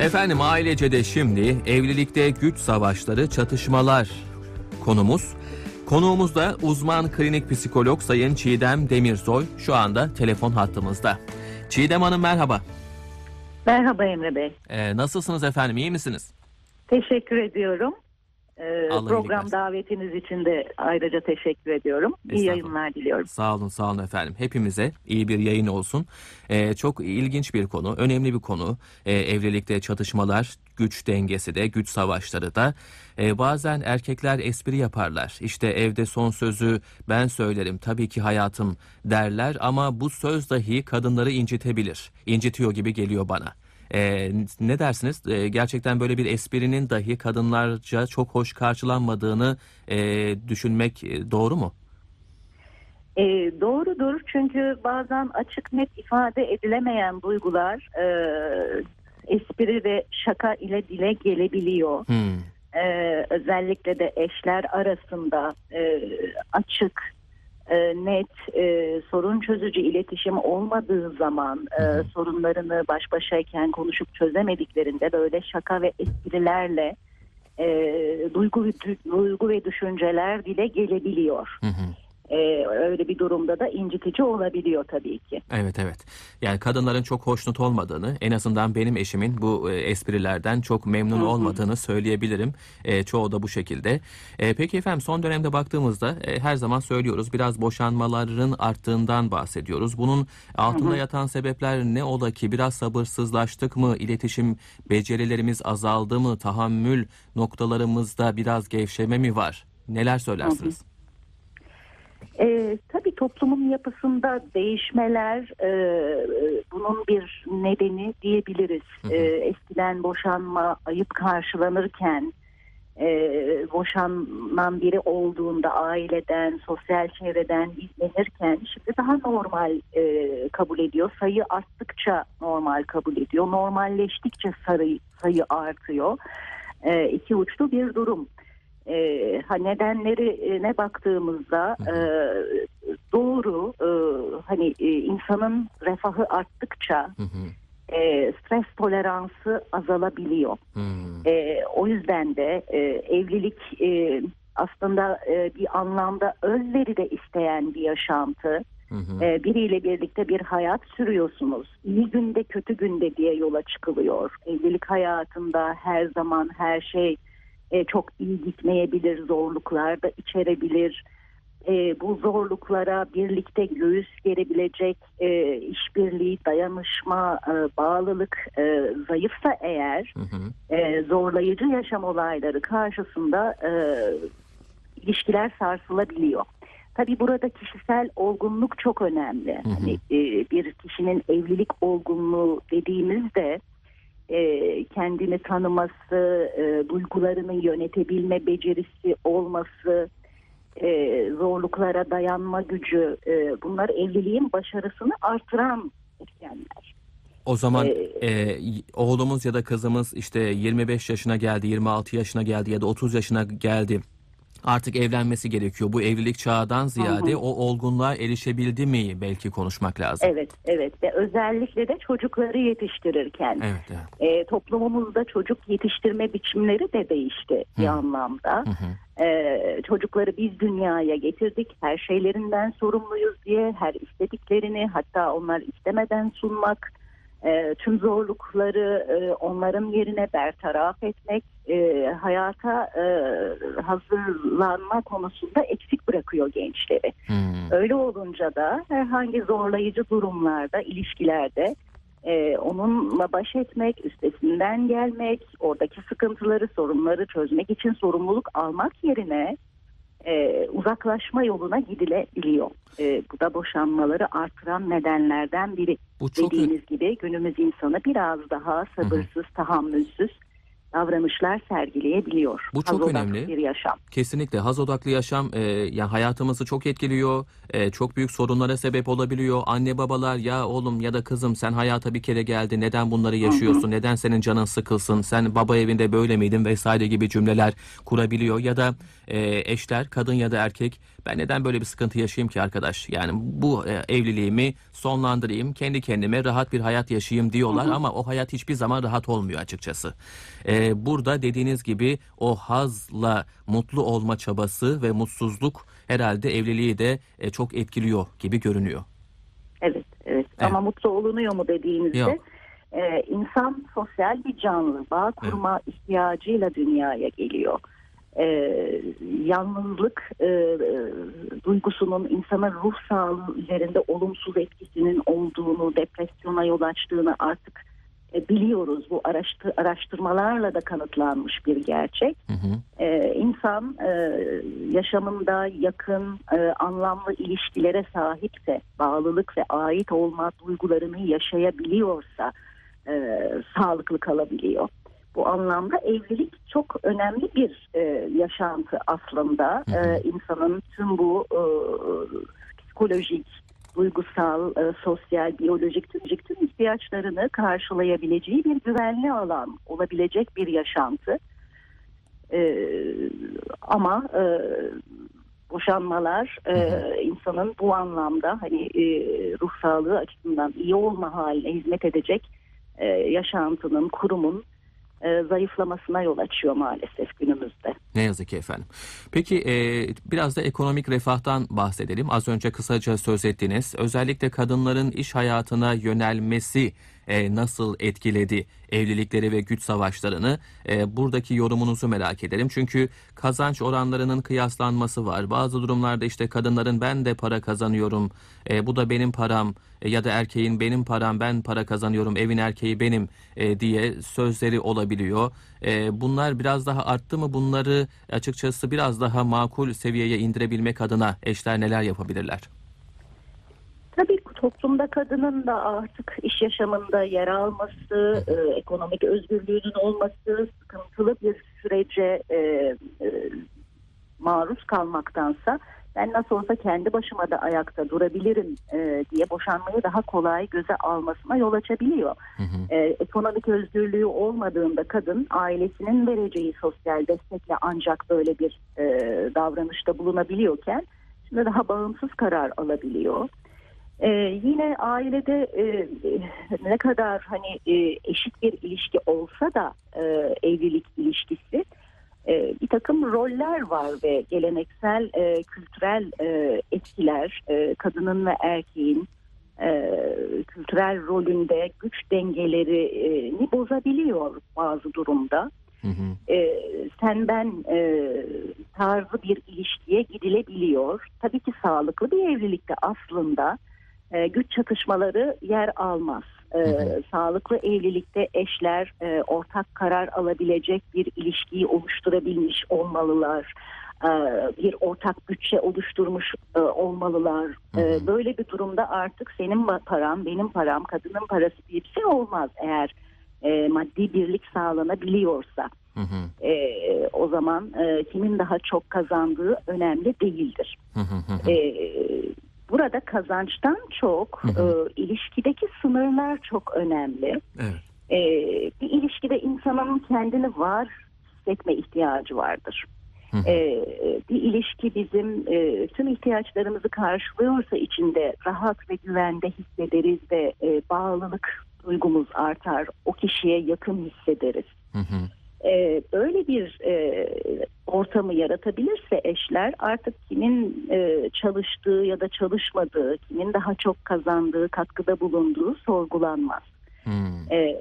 Efendim ailece de şimdi evlilikte güç savaşları, çatışmalar konumuz. Konuğumuz da uzman klinik psikolog Sayın Çiğdem Demirsoy şu anda telefon hattımızda. Çiğdem Hanım merhaba. Merhaba Emre Bey. Ee, nasılsınız efendim iyi misiniz? Teşekkür ediyorum. Ee, Allah program davetiniz için de ayrıca teşekkür ediyorum. İyi yayınlar diliyorum. Sağ olun sağ olun efendim. Hepimize iyi bir yayın olsun. Ee, çok ilginç bir konu, önemli bir konu. Ee, evlilikte çatışmalar, güç dengesi de, güç savaşları da. Ee, bazen erkekler espri yaparlar. İşte evde son sözü ben söylerim tabii ki hayatım derler ama bu söz dahi kadınları incitebilir. İncitiyor gibi geliyor bana. Ee, ne dersiniz? Ee, gerçekten böyle bir esprinin dahi kadınlarca çok hoş karşılanmadığını e, düşünmek e, doğru mu? Ee, doğrudur çünkü bazen açık net ifade edilemeyen duygular e, espri ve şaka ile dile gelebiliyor. Hmm. Ee, özellikle de eşler arasında e, açık, e, net, e, sorun çözücü iletişim olmadığı zaman e, Hı hı. sorunlarını baş başayken konuşup çözemediklerinde böyle şaka ve esprilerle e, duygu, duygu ve düşünceler dile gelebiliyor. Hı hı. E, öyle bir durumda da incitici olabiliyor tabii ki. Evet evet. Yani kadınların çok hoşnut olmadığını, en azından benim eşimin bu e, esprilerden çok memnun Hı hı. olmadığını söyleyebilirim. E, çoğu da bu şekilde. E, peki efendim son dönemde baktığımızda e, her zaman söylüyoruz biraz boşanmaların arttığından bahsediyoruz. Bunun altında Hı hı. yatan sebepler ne ola ki? Biraz sabırsızlaştık mı? İletişim becerilerimiz azaldı mı? Tahammül noktalarımızda biraz gevşeme mi var? Neler söylersiniz? E, tabii toplumun yapısında değişmeler e, bunun bir nedeni diyebiliriz. Hı hı. E, eskiden boşanma ayıp karşılanırken e, boşanan biri olduğunda aileden, sosyal çevreden izlenirken şimdi daha normal e, kabul ediyor. Sayı arttıkça normal kabul ediyor. Normalleştikçe sayı, sayı artıyor. E, iki uçlu bir durum. E, ha nedenleri ne baktığımızda Hı e, doğru e, hani e, insanın refahı arttıkça Hı hı. e, stres toleransı azalabiliyor. Hı. E, o yüzden de e, evlilik e, aslında e, bir anlamda özveri de isteyen bir yaşantı. Hı hı. E, biriyle birlikte bir hayat sürüyorsunuz. İyi günde kötü günde diye yola çıkılıyor. Evlilik hayatında her zaman her şey e, çok iyi gitmeyebilir, zorluklar da içerebilir. E, bu zorluklara birlikte göğüs gerebilecek e, işbirliği, dayanışma, e, bağlılık e, zayıfsa eğer Hı hı. e, zorlayıcı yaşam olayları karşısında e, ilişkiler sarsılabiliyor. Tabii burada kişisel olgunluk çok önemli. Hı hı. Hani, e, bir kişinin evlilik olgunluğu dediğimizde e, kendini tanıması, e, duygularını yönetebilme becerisi olması, e, zorluklara dayanma gücü, e, bunlar evliliğin başarısını artıran etkenler. O zaman Ee, e, oğlumuz ya da kızımız işte 25 yaşına geldi, 26 yaşına geldi ya da 30 yaşına geldi. Artık evlenmesi gerekiyor. Bu evlilik çağdan ziyade Hı hı. o olgunluğa erişebildi mi belki konuşmak lazım. Evet, evet ve özellikle de çocukları yetiştirirken Evet, evet. e, toplumumuzda çocuk yetiştirme biçimleri de değişti bir Hı. anlamda. Hı hı. E, çocukları biz dünyaya getirdik, her şeylerinden sorumluyuz diye her istediklerini hatta onlar istemeden sunmak, e, tüm zorlukları e, onların yerine bertaraf etmek, e, hayata e, hazırlanma konusunda eksik bırakıyor gençleri. Hmm. Öyle olunca da herhangi zorlayıcı durumlarda, ilişkilerde e, onunla baş etmek, üstesinden gelmek, oradaki sıkıntıları, sorunları çözmek için sorumluluk almak yerine e, uzaklaşma yoluna gidilebiliyor. E, bu da boşanmaları artıran nedenlerden biri. Bu çok Dediğiniz gibi günümüz insanı biraz daha sabırsız, tahammülsüz davranışlar sergileyebiliyor. Bu çok Haz önemli. bir yaşam. Kesinlikle haz odaklı yaşam e, yani hayatımızı çok etkiliyor. E, çok büyük sorunlara sebep olabiliyor. Anne babalar ya oğlum ya da kızım sen hayata bir kere geldi. Neden bunları yaşıyorsun? Neden senin canın sıkılsın? Sen baba evinde böyle miydin vesaire gibi cümleler kurabiliyor ya da e, eşler kadın ya da erkek ben neden böyle bir sıkıntı yaşayayım ki arkadaş? Yani bu e, evliliğimi sonlandırayım, kendi kendime rahat bir hayat yaşayayım diyorlar ama o hayat hiçbir zaman rahat olmuyor açıkçası. E, burada dediğiniz gibi o hazla mutlu olma çabası ve mutsuzluk herhalde evliliği de e, çok etkiliyor gibi görünüyor. Evet, evet. Ama mutlu olunuyor mu dediğinizde Yok. e, insan sosyal bir canlı. Bağ kurma ihtiyacıyla dünyaya geliyor. E, yalnızlık e, duygusunun insanın ruh sağlığı üzerinde olumsuz etkisinin olduğunu, depresyona yol açtığını artık biliyoruz. Bu araştı, araştırmalarla da kanıtlanmış bir gerçek. Hı hı. Ee, insan e, yaşamında yakın, e, anlamlı ilişkilere sahipse, bağlılık ve ait olma duygularını yaşayabiliyorsa e, sağlıklı kalabiliyor. Bu anlamda evlilik çok önemli bir e, yaşantı aslında. Hı hı. E, insanın tüm bu e, psikolojik, duygusal, e, sosyal, biyolojik tüm, tüm ihtiyaçlarını karşılayabileceği bir güvenli alan olabilecek bir yaşantı. Ee, ama e, boşanmalar e, insanın bu anlamda hani e, ruh sağlığı açısından iyi olma haline hizmet edecek e, yaşantının, kurumun e, zayıflamasına yol açıyor maalesef günümüzde. Ne yazık ki efendim. Peki e, biraz da ekonomik refahtan bahsedelim. Az önce kısaca söz ettiniz. Özellikle kadınların iş hayatına yönelmesi e, nasıl etkiledi evlilikleri ve güç savaşlarını? E, buradaki yorumunuzu merak ederim. Çünkü kazanç oranlarının kıyaslanması var. Bazı durumlarda işte kadınların ben de para kazanıyorum, e, bu da benim param e, ya da erkeğin benim param, ben para kazanıyorum, evin erkeği benim e, diye sözleri olabiliyor. E, bunlar biraz daha arttı mı? Bunları açıkçası biraz daha makul seviyeye indirebilmek adına eşler neler yapabilirler? Tabii toplumda kadının da artık iş yaşamında yer alması, e, ekonomik özgürlüğünün olması, sıkıntılı bir sürece e, e, maruz kalmaktansa ben nasıl olsa kendi başıma da ayakta durabilirim e, diye boşanmayı daha kolay göze almasına yol açabiliyor. Hı hı. E, ekonomik özgürlüğü olmadığında kadın ailesinin vereceği sosyal destekle ancak böyle bir e, davranışta bulunabiliyorken şimdi daha bağımsız karar alabiliyor. E, yine ailede e, ne kadar hani e, eşit bir ilişki olsa da e, evlilik ilişkisi e, bir takım roller var ve geleneksel e, kültürel e, etkiler e, kadının ve erkeğin e, kültürel rolünde güç dengelerini bozabiliyor bazı durumda. Hı hı. E, sen ben e, tarzı bir ilişkiye gidilebiliyor. Tabii ki sağlıklı bir evlilikte aslında e, güç çatışmaları yer almaz. E, hı. Sağlıklı evlilikte eşler e, ortak karar alabilecek bir ilişkiyi oluşturabilmiş olmalılar. E, bir ortak bütçe oluşturmuş e, olmalılar. Hı E, hı. böyle bir durumda artık senin param, benim param, kadının parası diye bir şey olmaz eğer maddi birlik sağlanabiliyorsa. Hı hı. E, o zaman e, kimin daha çok kazandığı önemli değildir. Hı hı hı. E, burada kazançtan çok Hı hı. e, ilişkideki sınırlar çok önemli. Evet. E, bir ilişkide insanın kendini var hissetme ihtiyacı vardır. Hı hı. E, bir ilişki bizim e, tüm ihtiyaçlarımızı karşılıyorsa içinde rahat ve güvende hissederiz ve e, bağlılık duygumuz artar. O kişiye yakın hissederiz. Hı hı. Ee, böyle bir e, ortamı yaratabilirse eşler artık kimin e, çalıştığı ya da çalışmadığı, kimin daha çok kazandığı, katkıda bulunduğu sorgulanmaz. Hı. Ee,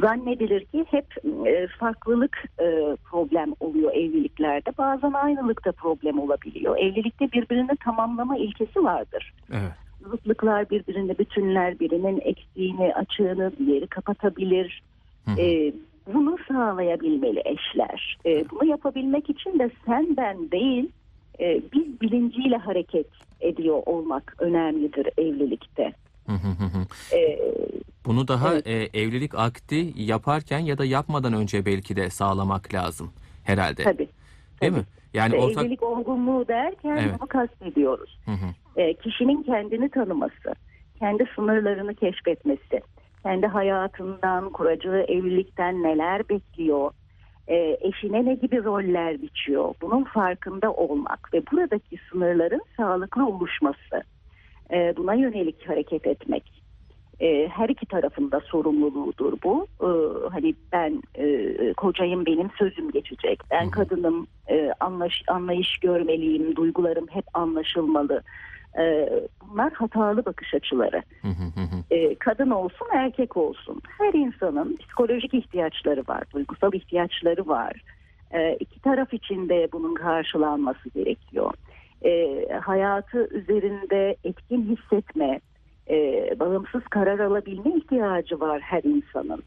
zannedilir ki hep e, farklılık e, problem oluyor evliliklerde. Bazen aynılıkta problem olabiliyor. Evlilikte birbirini tamamlama ilkesi vardır. Evet. Zıtlıklar birbirini bütünler, birinin eksiğini, açığını diğeri kapatabilir. Hı hı. Ee, bunu sağlayabilmeli eşler. Ee, bunu yapabilmek için de sen ben değil, e, biz bilinciyle hareket ediyor olmak önemlidir evlilikte. Ee, Bunu daha Evet. e, evlilik akti yaparken ya da yapmadan önce belki de sağlamak lazım herhalde. tabii. Değil tabii. mi? Yani İşte ortak Evlilik olgunluğu derken Evet. bunu kastediyoruz. Hı hı. Ee, kişinin kendini tanıması, kendi sınırlarını keşfetmesi, kendi hayatından, kuracağı evlilikten neler bekliyor, e, eşine ne gibi roller biçiyor bunun farkında olmak ve buradaki sınırların sağlıklı oluşması e, buna yönelik hareket etmek e, her iki tarafında sorumluluğudur bu. E, hani ben e, kocayım benim sözüm geçecek. Ben kadınım e, anlaş, anlayış görmeliyim. Duygularım hep anlaşılmalı. E, bunlar hatalı bakış açıları. E, kadın olsun erkek olsun. Her insanın psikolojik ihtiyaçları var. Duygusal ihtiyaçları var. E, iki taraf için de bunun karşılanması gerekiyor. E, hayatı üzerinde etkin hissetme, e, bağımsız karar alabilme ihtiyacı var her insanın.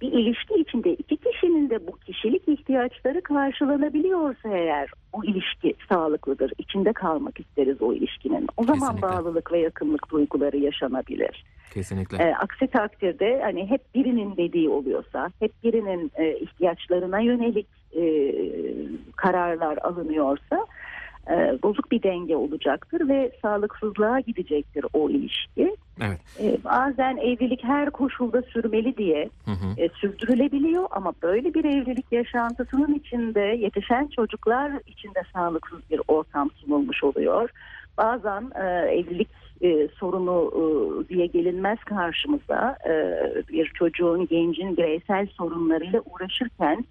Bir ilişki içinde iki kişinin de bu kişilik ihtiyaçları karşılanabiliyorsa eğer o ilişki sağlıklıdır. İçinde kalmak isteriz o ilişkinin. O zaman Kesinlikle. bağlılık ve yakınlık duyguları yaşanabilir. Kesinlikle. E, aksi takdirde hani hep birinin dediği oluyorsa, hep birinin e, ihtiyaçlarına yönelik e, kararlar alınıyorsa e, bozuk bir denge olacaktır ve sağlıksızlığa gidecektir o ilişki. Evet. E, bazen evlilik her koşulda sürmeli diye Hı hı. e, sürdürülebiliyor ama böyle bir evlilik yaşantısının içinde yetişen çocuklar içinde sağlıksız bir ortam sunulmuş oluyor. Bazen e, evlilik e, sorunu e, diye gelinmez karşımıza e, bir çocuğun gencin bireysel sorunlarıyla uğraşırken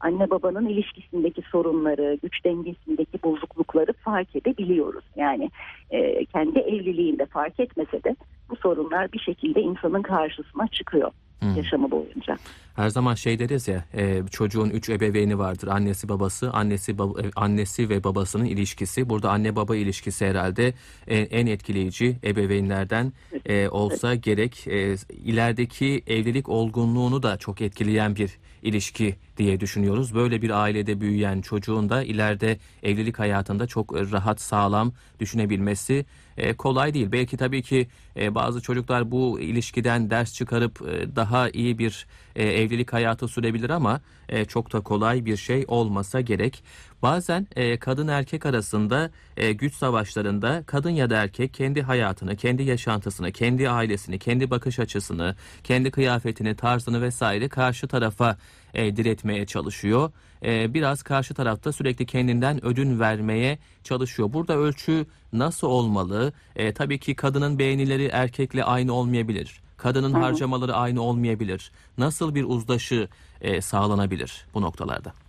anne babanın ilişkisindeki sorunları, güç dengesindeki bozuklukları fark edebiliyoruz. Yani e, kendi evliliğinde fark etmese de bu sorunlar bir şekilde insanın karşısına çıkıyor Hı. yaşamı boyunca. Her zaman şey deriz ya e, çocuğun üç ebeveyni vardır. Annesi babası, annesi bab- e, annesi ve babasının ilişkisi. Burada anne baba ilişkisi herhalde e, en etkileyici ebeveynlerden e, olsa gerek. E, ilerideki evlilik olgunluğunu da çok etkileyen bir ilişki diye düşünüyoruz. Böyle bir ailede büyüyen çocuğun da ileride evlilik hayatında çok e, rahat, sağlam düşünebilmesi e, kolay değil. Belki tabii ki e, bazı çocuklar bu ilişkiden ders çıkarıp daha iyi bir evlilik hayatı sürebilir ama çok da kolay bir şey olmasa gerek. Bazen e, kadın erkek arasında e, güç savaşlarında kadın ya da erkek kendi hayatını, kendi yaşantısını, kendi ailesini, kendi bakış açısını, kendi kıyafetini, tarzını vesaire karşı tarafa e, diretmeye çalışıyor. E, biraz karşı tarafta sürekli kendinden ödün vermeye çalışıyor. Burada ölçü nasıl olmalı? E, tabii ki kadının beğenileri erkekle aynı olmayabilir. Kadının Hı hı. harcamaları aynı olmayabilir. Nasıl bir uzlaşı e, sağlanabilir bu noktalarda?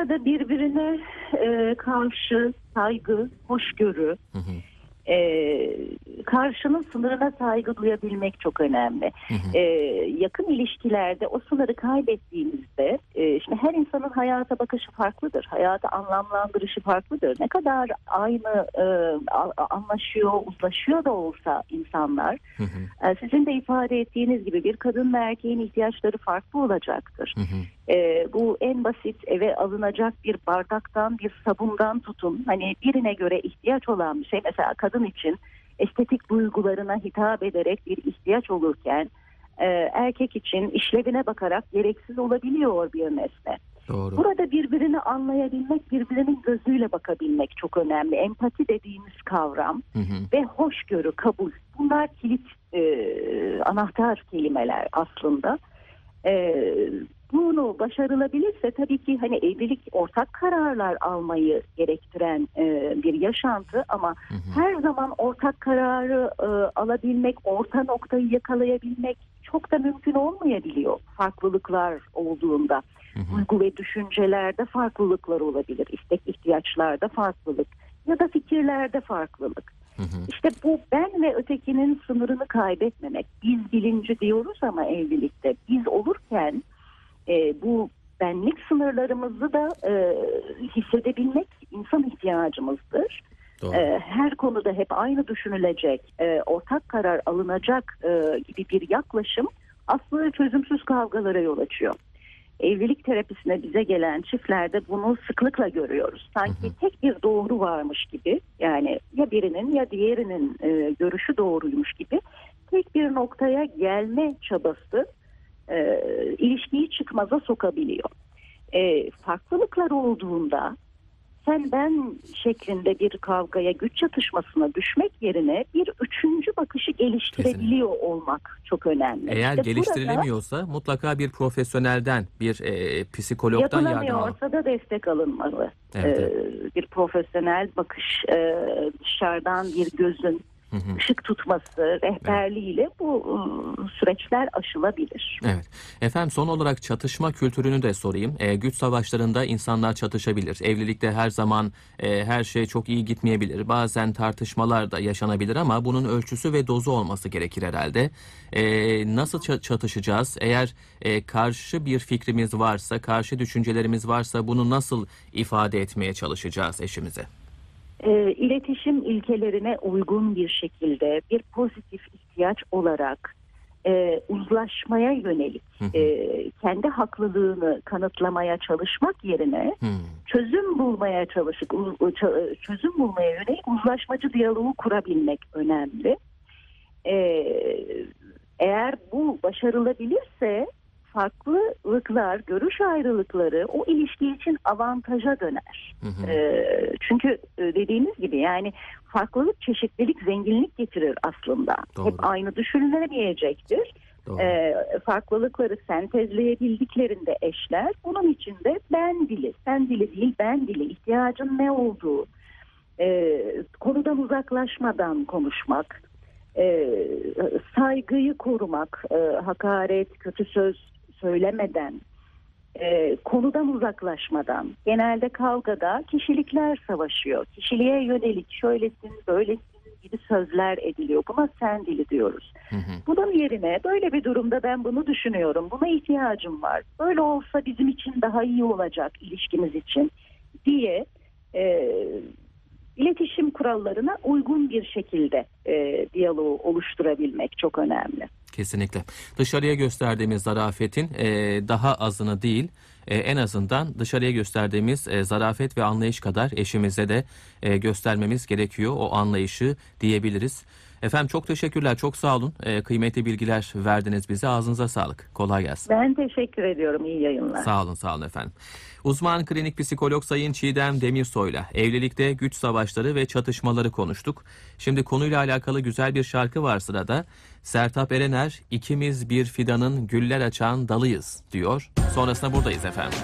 Burada birbirine e, karşı saygı, hoşgörü, Hı hı, e, karşının sınırına saygı duyabilmek çok önemli. hı hı. E, yakın ilişkilerde o sınırı kaybettiğimizde, e, şimdi her insanın hayata bakışı farklıdır, hayata anlamlandırışı farklıdır. Ne kadar aynı e, anlaşıyor, uzlaşıyor da olsa insanlar, Hı hı, e, sizin de ifade ettiğiniz gibi bir kadın ve erkeğin ihtiyaçları farklı olacaktır. hı hı. Ee, bu en basit eve alınacak bir bardaktan bir sabundan tutun hani birine göre ihtiyaç olan bir şey mesela kadın için estetik duygularına hitap ederek bir ihtiyaç olurken e, erkek için işlevine bakarak gereksiz olabiliyor bir nesne. Doğru. Burada birbirini anlayabilmek, birbirinin gözüyle bakabilmek çok önemli. Empati dediğimiz kavram Hı hı, ve hoşgörü, kabul. Bunlar kilit e, anahtar kelimeler aslında. E, bunu başarılabilirse tabii ki hani evlilik ortak kararlar almayı gerektiren e, bir yaşantı ama hı hı. her zaman ortak kararı e, alabilmek, orta noktayı yakalayabilmek çok da mümkün olmayabiliyor farklılıklar olduğunda. Hı hı. Duygu ve düşüncelerde farklılıklar olabilir, istek ihtiyaçlarda farklılık ya da fikirlerde farklılık. Hı hı. İşte bu ben ve ötekinin sınırını kaybetmemek. Biz bilinci diyoruz ama evlilikte biz olurken e, bu benlik sınırlarımızı da e, hissedebilmek insan ihtiyacımızdır. Doğru. E, her konuda hep aynı düşünülecek, e, ortak karar alınacak e, gibi bir yaklaşım aslında çözümsüz kavgalara yol açıyor. Evlilik terapisine bize gelen çiftlerde bunu sıklıkla görüyoruz. Sanki Hı hı. tek bir doğru varmış gibi yani ya birinin ya diğerinin e, görüşü doğruymuş gibi tek bir noktaya gelme çabası e, ilişkiyi çıkmaza sokabiliyor. E, farklılıklar olduğunda sen ben şeklinde bir kavgaya, güç çatışmasına düşmek yerine bir üçüncü bakışı geliştirebiliyor olmak çok önemli. Eğer İşte burada geliştirilemiyorsa mutlaka bir profesyonelden, bir e, psikologdan yardım almak. yapılamıyorsa da destek alınmalı. Evet, Ee, evet. bir profesyonel bakış, e, dışarıdan bir gözün Hı hı. ışık tutması, rehberliğiyle bu e, süreçler aşılabilir. Evet. Efendim son olarak çatışma kültürünü de sorayım. E, güç savaşlarında insanlar çatışabilir. Evlilikte her zaman e, her şey çok iyi gitmeyebilir. Bazen tartışmalar da yaşanabilir ama bunun ölçüsü ve dozu olması gerekir herhalde. E, nasıl ça- çatışacağız? Eğer e, karşı bir fikrimiz varsa, karşı düşüncelerimiz varsa bunu nasıl ifade etmeye çalışacağız eşimize? E, iletişim ilkelerine uygun bir şekilde bir pozitif ihtiyaç olarak e, uzlaşmaya yönelik e, kendi haklılığını kanıtlamaya çalışmak yerine çözüm bulmaya çalışıp ç- çözüm bulmaya yönelik uzlaşmacı diyaloğu kurabilmek önemli. Ee, eğer bu başarılabilirse farklılıklar, görüş ayrılıkları o ilişki için avantaja döner. hı hı. Ee, çünkü e, dediğimiz gibi yani farklılık çeşitlilik, zenginlik getirir aslında. Doğru. Hep aynı düşünülemeyecektir. Doğru. Ee, farklılıkları sentezleyebildiklerinde eşler bunun içinde ben dili, sen dili değil ben dili, ihtiyacın ne olduğu, e, konudan uzaklaşmadan konuşmak, e, saygıyı korumak, e, hakaret, kötü söz söylemeden, e, konudan uzaklaşmadan, genelde kavgada kişilikler savaşıyor. Kişiliğe yönelik şöylesin, böylesin gibi sözler ediliyor. Buna sen dili diyoruz. Hı hı. Bunun yerine böyle bir durumda ben bunu düşünüyorum. Buna ihtiyacım var. Böyle olsa bizim için daha iyi olacak ilişkimiz için diye e, iletişim kurallarına uygun bir şekilde e, diyaloğu oluşturabilmek çok önemli. Kesinlikle. Dışarıya gösterdiğimiz zarafetin e, daha azını değil, e, en azından dışarıya gösterdiğimiz e, zarafet ve anlayış kadar eşimize de e, göstermemiz gerekiyor. O anlayışı diyebiliriz. Efendim çok teşekkürler, çok sağ olun. E, kıymetli bilgiler verdiniz bize. Ağzınıza sağlık. Kolay gelsin. Ben teşekkür ediyorum. İyi yayınlar. Sağ olun, sağ olun efendim. Uzman klinik psikolog Sayın Çiğdem Demirsoy'la evlilikte güç savaşları ve çatışmaları konuştuk. Şimdi konuyla alakalı güzel bir şarkı var sırada. Sertap Erener, ikimiz bir fidanın güller açan dalıyız diyor. Sonrasında buradayız efendim.